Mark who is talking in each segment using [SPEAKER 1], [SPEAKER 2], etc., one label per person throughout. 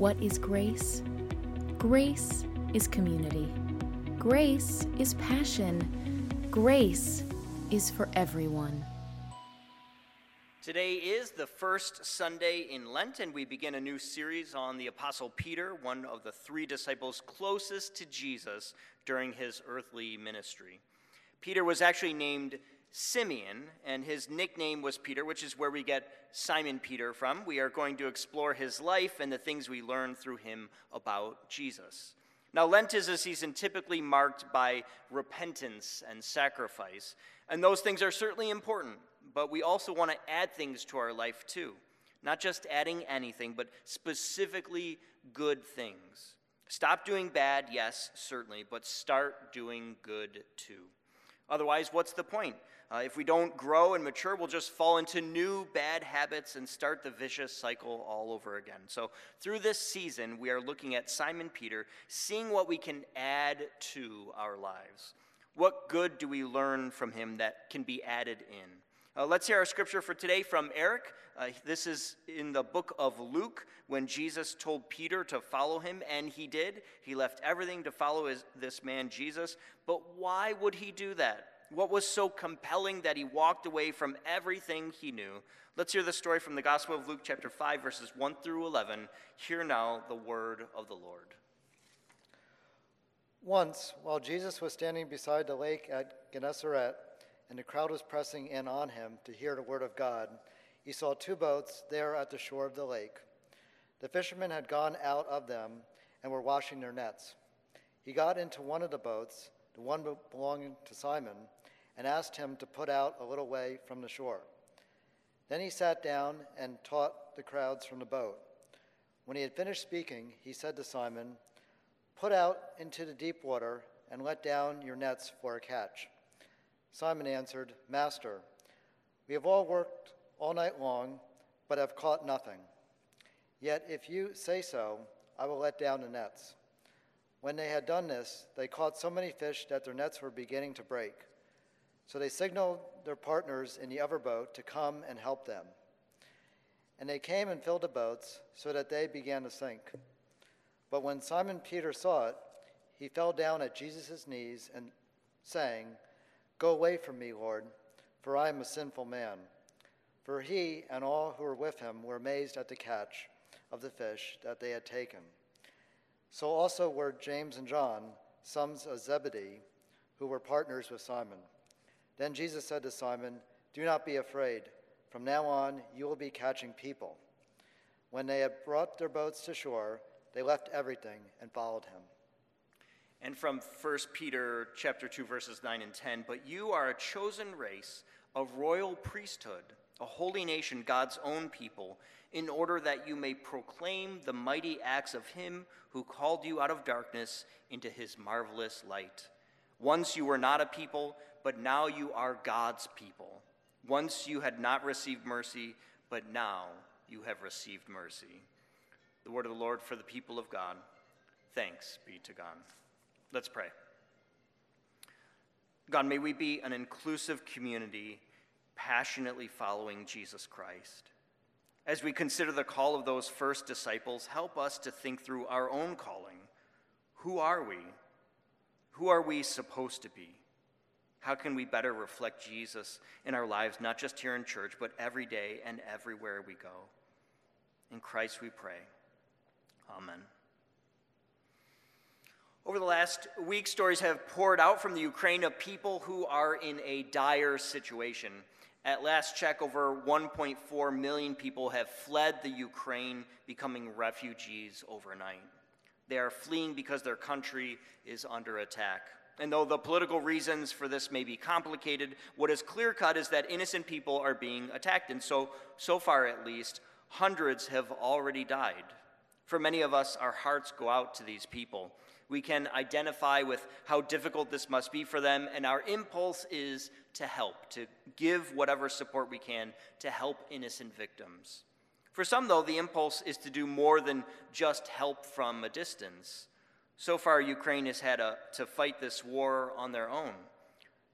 [SPEAKER 1] What is grace? Grace is community. Grace is passion. Grace is for everyone.
[SPEAKER 2] Today is the first Sunday in Lent, and we begin a new series on the Apostle Peter, one of the three disciples closest to Jesus during his earthly ministry. Peter was actually named Simeon, and his nickname was Peter, which is where we get Simon Peter from. We are going to explore his life and the things we learn through him about Jesus. Now, Lent is a season typically marked by repentance and sacrifice, and those things are certainly important but we also want to add things to our life too. Not just adding anything, but specifically good things. Stop doing bad, yes, certainly, but start doing good too. Otherwise, what's the point? Uh, if we don't grow and mature, we'll just fall into new bad habits and start the vicious cycle all over again. So, through this season, we are looking at Simon Peter, seeing what we can add to our lives. What good do we learn from him that can be added in? Uh, let's hear our scripture for today from Eric. Uh, this is in the book of Luke when Jesus told Peter to follow him, and he did. He left everything to follow his, this man, Jesus. But why would he do that? What was so compelling that he walked away from everything he knew? Let's hear the story from the Gospel of Luke, chapter 5, verses 1 through 11. Hear now the word of the Lord.
[SPEAKER 3] Once, while Jesus was standing beside the lake at Gennesaret, and the crowd was pressing in on him to hear the word of God, he saw two boats there at the shore of the lake. The fishermen had gone out of them and were washing their nets. He got into one of the boats, the one belonging to Simon, and asked him to put out a little way from the shore. Then he sat down and taught the crowds from the boat. When he had finished speaking, he said to Simon, Put out into the deep water and let down your nets for a catch. Simon answered, Master, we have all worked all night long, but have caught nothing. Yet if you say so, I will let down the nets. When they had done this, they caught so many fish that their nets were beginning to break. So they signaled their partners in the other boat to come and help them. And they came and filled the boats so that they began to sink. But when Simon Peter saw it, he fell down at Jesus' knees and saying, Go away from me, Lord, for I am a sinful man. For he and all who were with him were amazed at the catch of the fish that they had taken. So also were James and John, sons of Zebedee, who were partners with Simon. Then Jesus said to Simon, Do not be afraid. From now on, you will be catching people. When they had brought their boats to shore, they left everything and followed him
[SPEAKER 2] and from 1 Peter chapter 2 verses 9 and 10, but you are a chosen race, a royal priesthood, a holy nation, God's own people, in order that you may proclaim the mighty acts of him who called you out of darkness into his marvelous light. Once you were not a people, but now you are God's people. Once you had not received mercy, but now you have received mercy. The word of the Lord for the people of God. Thanks be to God. Let's pray. God, may we be an inclusive community passionately following Jesus Christ. As we consider the call of those first disciples, help us to think through our own calling. Who are we? Who are we supposed to be? How can we better reflect Jesus in our lives, not just here in church, but every day and everywhere we go? In Christ we pray. Amen. Over the last week, stories have poured out from the Ukraine of people who are in a dire situation. At last check, over 1.4 million people have fled the Ukraine, becoming refugees overnight. They are fleeing because their country is under attack. And though the political reasons for this may be complicated, what is clear cut is that innocent people are being attacked. And so, so far at least, hundreds have already died. For many of us, our hearts go out to these people. We can identify with how difficult this must be for them, and our impulse is to help, to give whatever support we can to help innocent victims. For some, though, the impulse is to do more than just help from a distance. So far, Ukraine has had a, to fight this war on their own.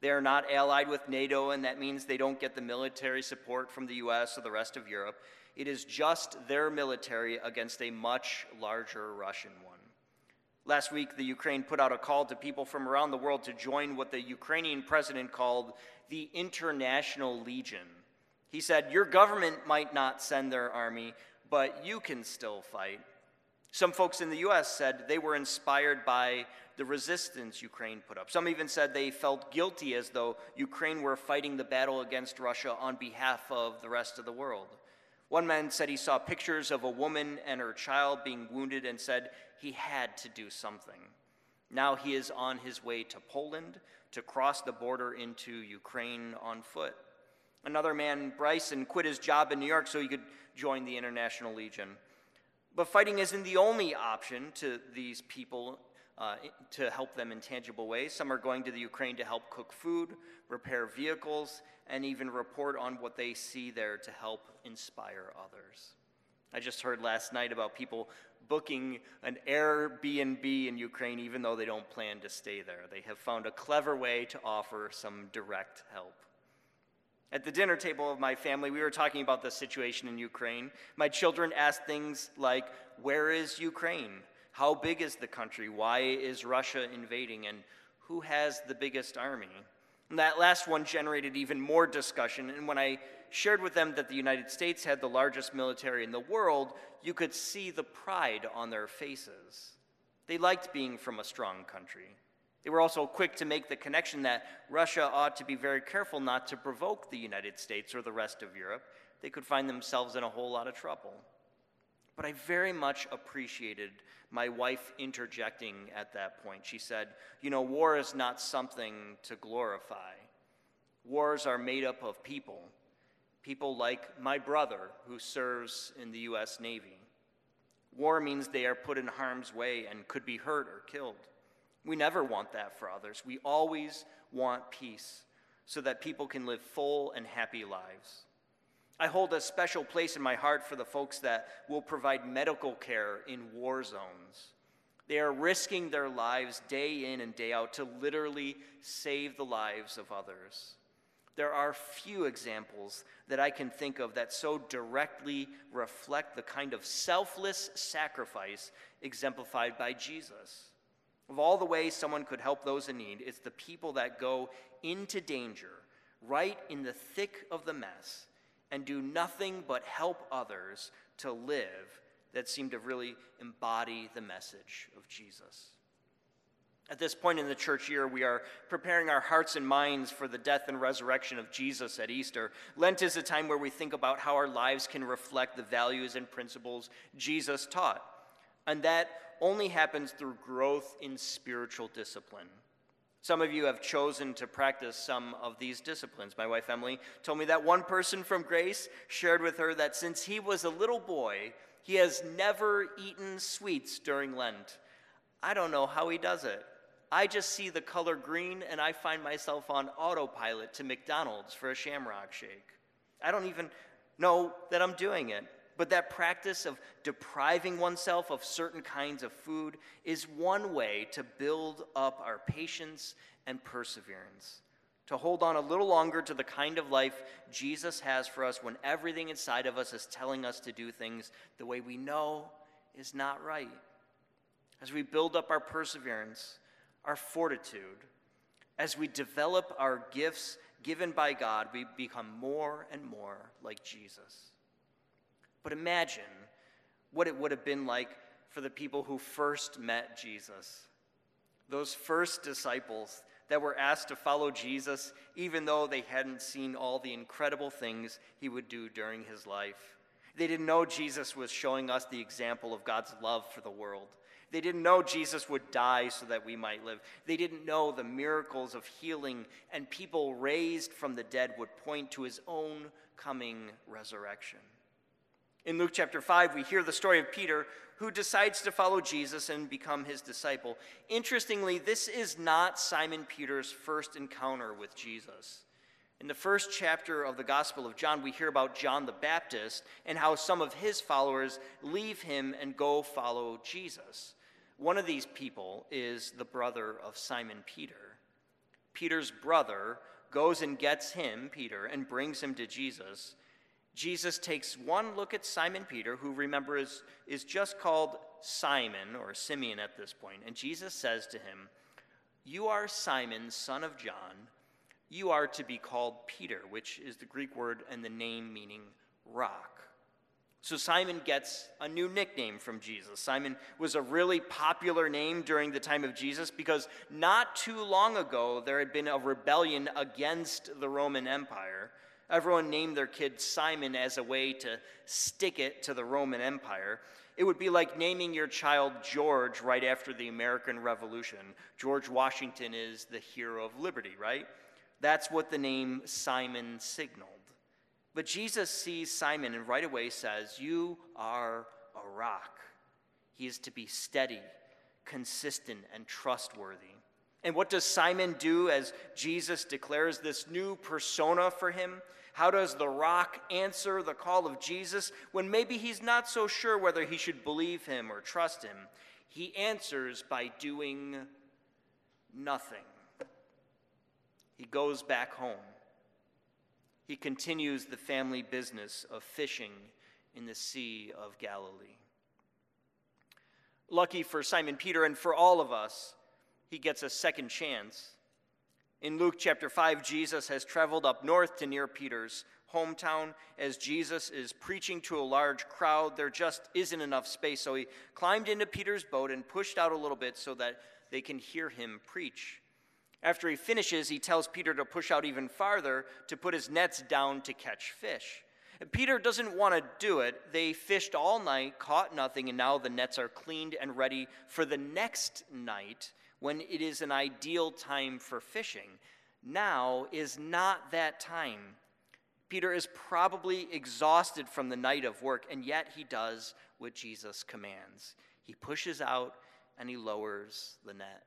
[SPEAKER 2] They are not allied with NATO, and that means they don't get the military support from the US or the rest of Europe. It is just their military against a much larger Russian one. Last week, the Ukraine put out a call to people from around the world to join what the Ukrainian president called the International Legion. He said, Your government might not send their army, but you can still fight. Some folks in the U.S. said they were inspired by the resistance Ukraine put up. Some even said they felt guilty as though Ukraine were fighting the battle against Russia on behalf of the rest of the world. One man said he saw pictures of a woman and her child being wounded and said he had to do something. Now he is on his way to Poland to cross the border into Ukraine on foot. Another man, Bryson, quit his job in New York so he could join the International Legion. But fighting isn't the only option to these people uh, to help them in tangible ways. Some are going to the Ukraine to help cook food, repair vehicles, and even report on what they see there to help inspire others. I just heard last night about people booking an Airbnb in Ukraine even though they don't plan to stay there. They have found a clever way to offer some direct help. At the dinner table of my family, we were talking about the situation in Ukraine. My children asked things like, Where is Ukraine? How big is the country? Why is Russia invading? And who has the biggest army? And that last one generated even more discussion. And when I shared with them that the United States had the largest military in the world, you could see the pride on their faces. They liked being from a strong country. They were also quick to make the connection that Russia ought to be very careful not to provoke the United States or the rest of Europe. They could find themselves in a whole lot of trouble. But I very much appreciated my wife interjecting at that point. She said, You know, war is not something to glorify. Wars are made up of people, people like my brother who serves in the U.S. Navy. War means they are put in harm's way and could be hurt or killed. We never want that for others. We always want peace so that people can live full and happy lives. I hold a special place in my heart for the folks that will provide medical care in war zones. They are risking their lives day in and day out to literally save the lives of others. There are few examples that I can think of that so directly reflect the kind of selfless sacrifice exemplified by Jesus. Of all the ways someone could help those in need, it's the people that go into danger, right in the thick of the mess, and do nothing but help others to live that seem to really embody the message of Jesus. At this point in the church year, we are preparing our hearts and minds for the death and resurrection of Jesus at Easter. Lent is a time where we think about how our lives can reflect the values and principles Jesus taught. And that only happens through growth in spiritual discipline. Some of you have chosen to practice some of these disciplines. My wife Emily told me that one person from Grace shared with her that since he was a little boy, he has never eaten sweets during Lent. I don't know how he does it. I just see the color green and I find myself on autopilot to McDonald's for a shamrock shake. I don't even know that I'm doing it. But that practice of depriving oneself of certain kinds of food is one way to build up our patience and perseverance, to hold on a little longer to the kind of life Jesus has for us when everything inside of us is telling us to do things the way we know is not right. As we build up our perseverance, our fortitude, as we develop our gifts given by God, we become more and more like Jesus. But imagine what it would have been like for the people who first met Jesus. Those first disciples that were asked to follow Jesus, even though they hadn't seen all the incredible things he would do during his life. They didn't know Jesus was showing us the example of God's love for the world. They didn't know Jesus would die so that we might live. They didn't know the miracles of healing and people raised from the dead would point to his own coming resurrection. In Luke chapter 5, we hear the story of Peter who decides to follow Jesus and become his disciple. Interestingly, this is not Simon Peter's first encounter with Jesus. In the first chapter of the Gospel of John, we hear about John the Baptist and how some of his followers leave him and go follow Jesus. One of these people is the brother of Simon Peter. Peter's brother goes and gets him, Peter, and brings him to Jesus. Jesus takes one look at Simon Peter, who remember is, is just called Simon or Simeon at this point, and Jesus says to him, You are Simon, son of John. You are to be called Peter, which is the Greek word and the name meaning rock. So Simon gets a new nickname from Jesus. Simon was a really popular name during the time of Jesus because not too long ago there had been a rebellion against the Roman Empire. Everyone named their kid Simon as a way to stick it to the Roman Empire. It would be like naming your child George right after the American Revolution. George Washington is the hero of liberty, right? That's what the name Simon signaled. But Jesus sees Simon and right away says, You are a rock. He is to be steady, consistent, and trustworthy. And what does Simon do as Jesus declares this new persona for him? How does the rock answer the call of Jesus when maybe he's not so sure whether he should believe him or trust him? He answers by doing nothing. He goes back home. He continues the family business of fishing in the Sea of Galilee. Lucky for Simon Peter and for all of us, he gets a second chance. In Luke chapter 5, Jesus has traveled up north to near Peter's hometown. As Jesus is preaching to a large crowd, there just isn't enough space. So he climbed into Peter's boat and pushed out a little bit so that they can hear him preach. After he finishes, he tells Peter to push out even farther to put his nets down to catch fish. Peter doesn't want to do it. They fished all night, caught nothing, and now the nets are cleaned and ready for the next night when it is an ideal time for fishing. Now is not that time. Peter is probably exhausted from the night of work, and yet he does what Jesus commands. He pushes out and he lowers the net.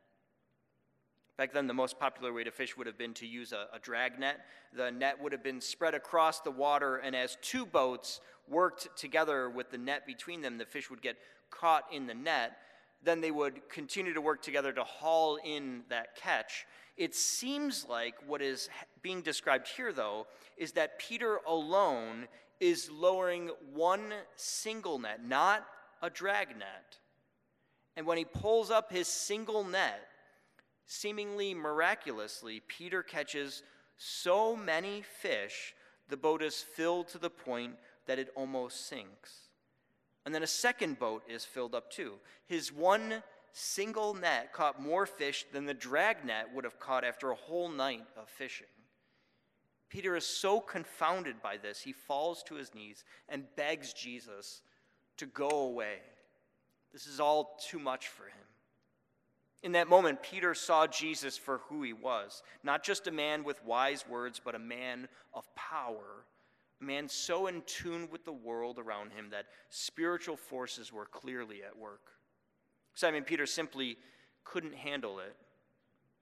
[SPEAKER 2] Back then, the most popular way to fish would have been to use a, a, drag net. The net would have been spread across the water, and as two boats worked together with the net between them, the fish would get caught in the net then they would continue to work together to haul in that catch. It seems like what is being described here, though, is that Peter alone is lowering one single net, not a drag net. And when he pulls up his single net, seemingly miraculously, Peter catches so many fish, the boat is filled to the point that it almost sinks. And then a second boat is filled up too. His one single net caught more fish than the drag net would have caught after a whole night of fishing. Peter is so confounded by this, he falls to his knees and begs Jesus to go away. This is all too much for him. In that moment, Peter saw Jesus for who he was not just a man with wise words, but a man of power man so in tune with the world around him that spiritual forces were clearly at work. Simon Peter simply couldn't handle it.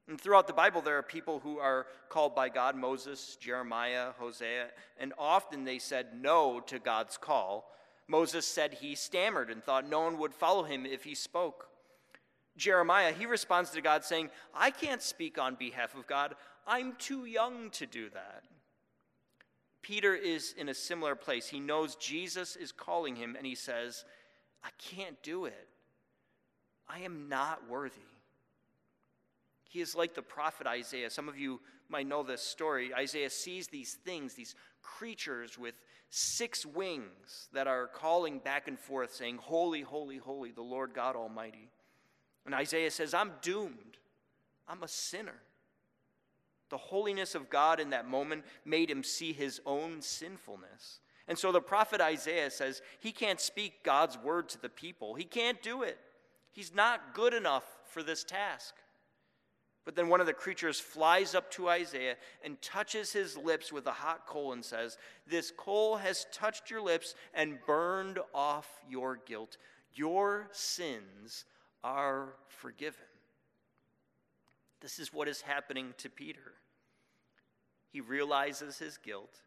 [SPEAKER 2] And throughout the Bible, there are people who are called by God Moses, Jeremiah, Hosea, and often they said no to God's call. Moses said he stammered and thought no one would follow him if he spoke. Jeremiah, he responds to God saying, I can't speak on behalf of God. I'm too young to do that. Peter is in a similar place. He knows Jesus is calling him, and he says, I can't do it. I am not worthy. He is like the prophet Isaiah. Some of you might know this story. Isaiah sees these things, these creatures with six wings that are calling back and forth, saying, Holy, holy, holy, the Lord God Almighty. And Isaiah says, I'm doomed. I'm a sinner. The holiness of God in that moment made him see his own sinfulness. And so the prophet Isaiah says he can't speak God's word to the people. He can't do it. He's not good enough for this task. But then one of the creatures flies up to Isaiah and touches his lips with a hot coal and says, This coal has touched your lips and burned off your guilt. Your sins are forgiven. This is what is happening to Peter. He realizes his guilt.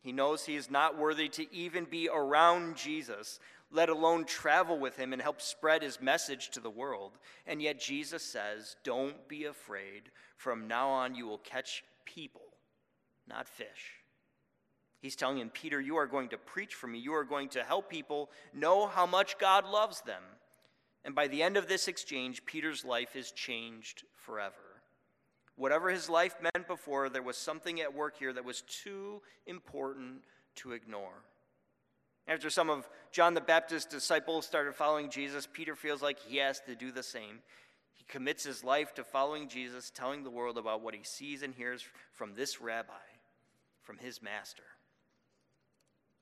[SPEAKER 2] He knows he is not worthy to even be around Jesus, let alone travel with him and help spread his message to the world. And yet Jesus says, Don't be afraid. From now on, you will catch people, not fish. He's telling him, Peter, you are going to preach for me. You are going to help people know how much God loves them. And by the end of this exchange, Peter's life is changed forever. Whatever his life meant before, there was something at work here that was too important to ignore. After some of John the Baptist's disciples started following Jesus, Peter feels like he has to do the same. He commits his life to following Jesus, telling the world about what he sees and hears from this rabbi, from his master.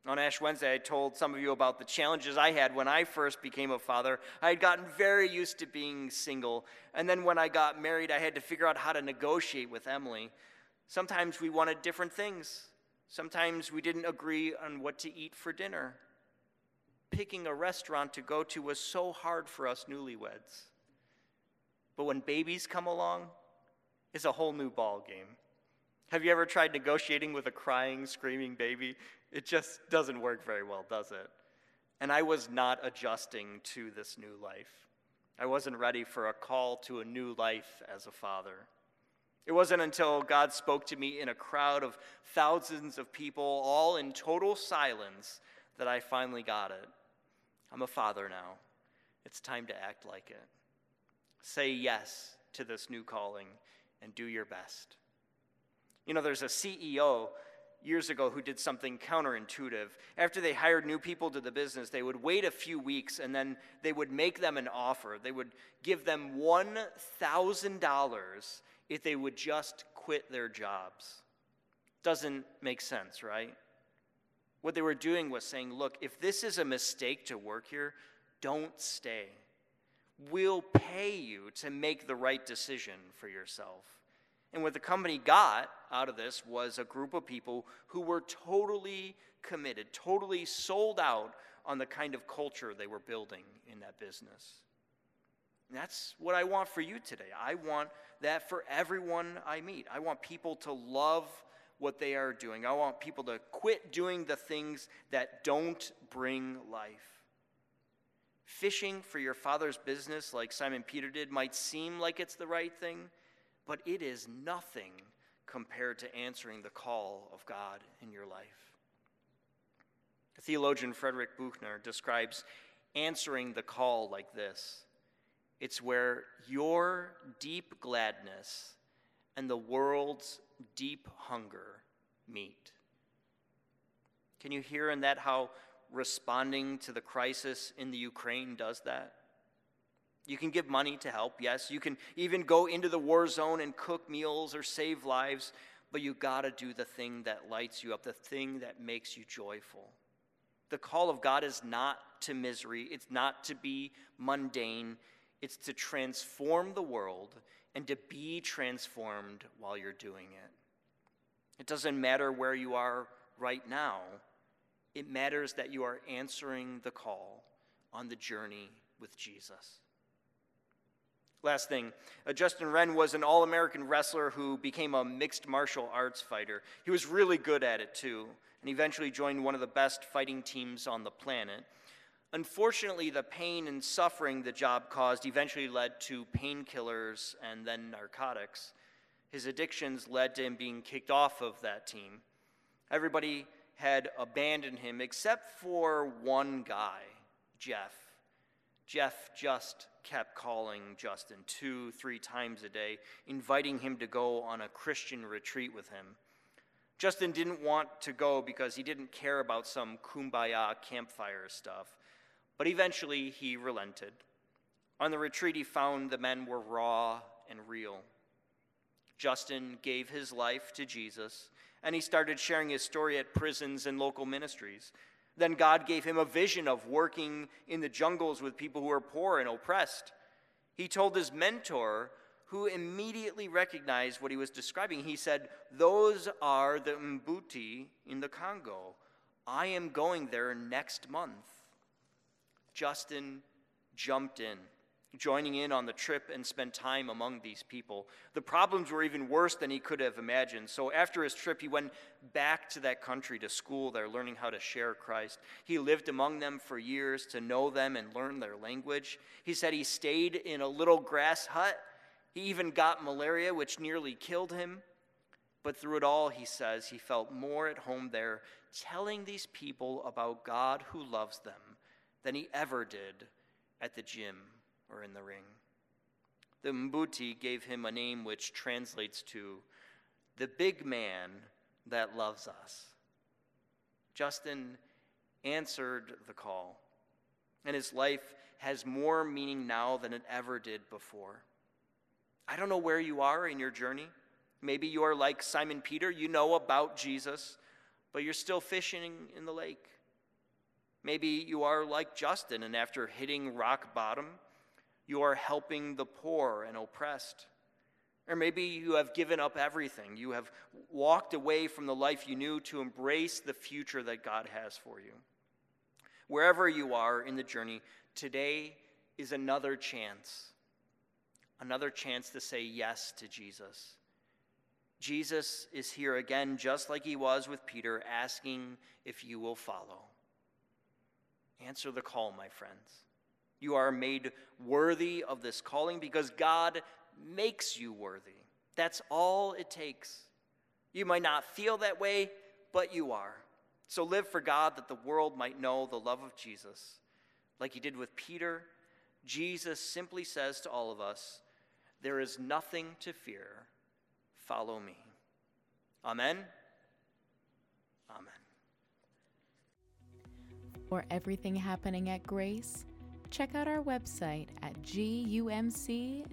[SPEAKER 2] On Ash Wednesday, I told some of you about the challenges I had when I first became a father. I had gotten very used to being single. And then when I got married, I had to figure out how to negotiate with Emily. Sometimes we wanted different things, sometimes we didn't agree on what to eat for dinner. Picking a restaurant to go to was so hard for us newlyweds. But when babies come along, it's a whole new ball game. Have you ever tried negotiating with a crying, screaming baby? It just doesn't work very well, does it? And I was not adjusting to this new life. I wasn't ready for a call to a new life as a father. It wasn't until God spoke to me in a crowd of thousands of people, all in total silence, that I finally got it. I'm a father now. It's time to act like it. Say yes to this new calling and do your best. You know, there's a CEO years ago who did something counterintuitive. After they hired new people to the business, they would wait a few weeks and then they would make them an offer. They would give them $1,000 if they would just quit their jobs. Doesn't make sense, right? What they were doing was saying, look, if this is a mistake to work here, don't stay. We'll pay you to make the right decision for yourself. And what the company got out of this was a group of people who were totally committed, totally sold out on the kind of culture they were building in that business. And that's what I want for you today. I want that for everyone I meet. I want people to love what they are doing. I want people to quit doing the things that don't bring life. Fishing for your father's business, like Simon Peter did, might seem like it's the right thing but it is nothing compared to answering the call of God in your life. The theologian Frederick Buechner describes answering the call like this it's where your deep gladness and the world's deep hunger meet. Can you hear in that how responding to the crisis in the Ukraine does that? You can give money to help, yes. You can even go into the war zone and cook meals or save lives, but you got to do the thing that lights you up, the thing that makes you joyful. The call of God is not to misery, it's not to be mundane, it's to transform the world and to be transformed while you're doing it. It doesn't matter where you are right now, it matters that you are answering the call on the journey with Jesus. Last thing, uh, Justin Wren was an All American wrestler who became a mixed martial arts fighter. He was really good at it too, and eventually joined one of the best fighting teams on the planet. Unfortunately, the pain and suffering the job caused eventually led to painkillers and then narcotics. His addictions led to him being kicked off of that team. Everybody had abandoned him except for one guy, Jeff. Jeff just kept calling Justin two, three times a day, inviting him to go on a Christian retreat with him. Justin didn't want to go because he didn't care about some kumbaya campfire stuff, but eventually he relented. On the retreat, he found the men were raw and real. Justin gave his life to Jesus, and he started sharing his story at prisons and local ministries. Then God gave him a vision of working in the jungles with people who are poor and oppressed. He told his mentor, who immediately recognized what he was describing, he said, Those are the Mbuti in the Congo. I am going there next month. Justin jumped in joining in on the trip and spend time among these people. The problems were even worse than he could have imagined. So after his trip, he went back to that country to school there, learning how to share Christ. He lived among them for years to know them and learn their language. He said he stayed in a little grass hut. He even got malaria, which nearly killed him. But through it all, he says, he felt more at home there telling these people about God who loves them than he ever did at the gym or in the ring. The Mbuti gave him a name which translates to the big man that loves us. Justin answered the call, and his life has more meaning now than it ever did before. I don't know where you are in your journey. Maybe you are like Simon Peter, you know about Jesus, but you're still fishing in the lake. Maybe you are like Justin, and after hitting rock bottom, you are helping the poor and oppressed. Or maybe you have given up everything. You have walked away from the life you knew to embrace the future that God has for you. Wherever you are in the journey, today is another chance. Another chance to say yes to Jesus. Jesus is here again, just like he was with Peter, asking if you will follow. Answer the call, my friends. You are made worthy of this calling because God makes you worthy. That's all it takes. You might not feel that way, but you are. So live for God that the world might know the love of Jesus. Like he did with Peter, Jesus simply says to all of us, There is nothing to fear. Follow me. Amen. Amen.
[SPEAKER 1] For everything happening at Grace, check out our website at gumc.org.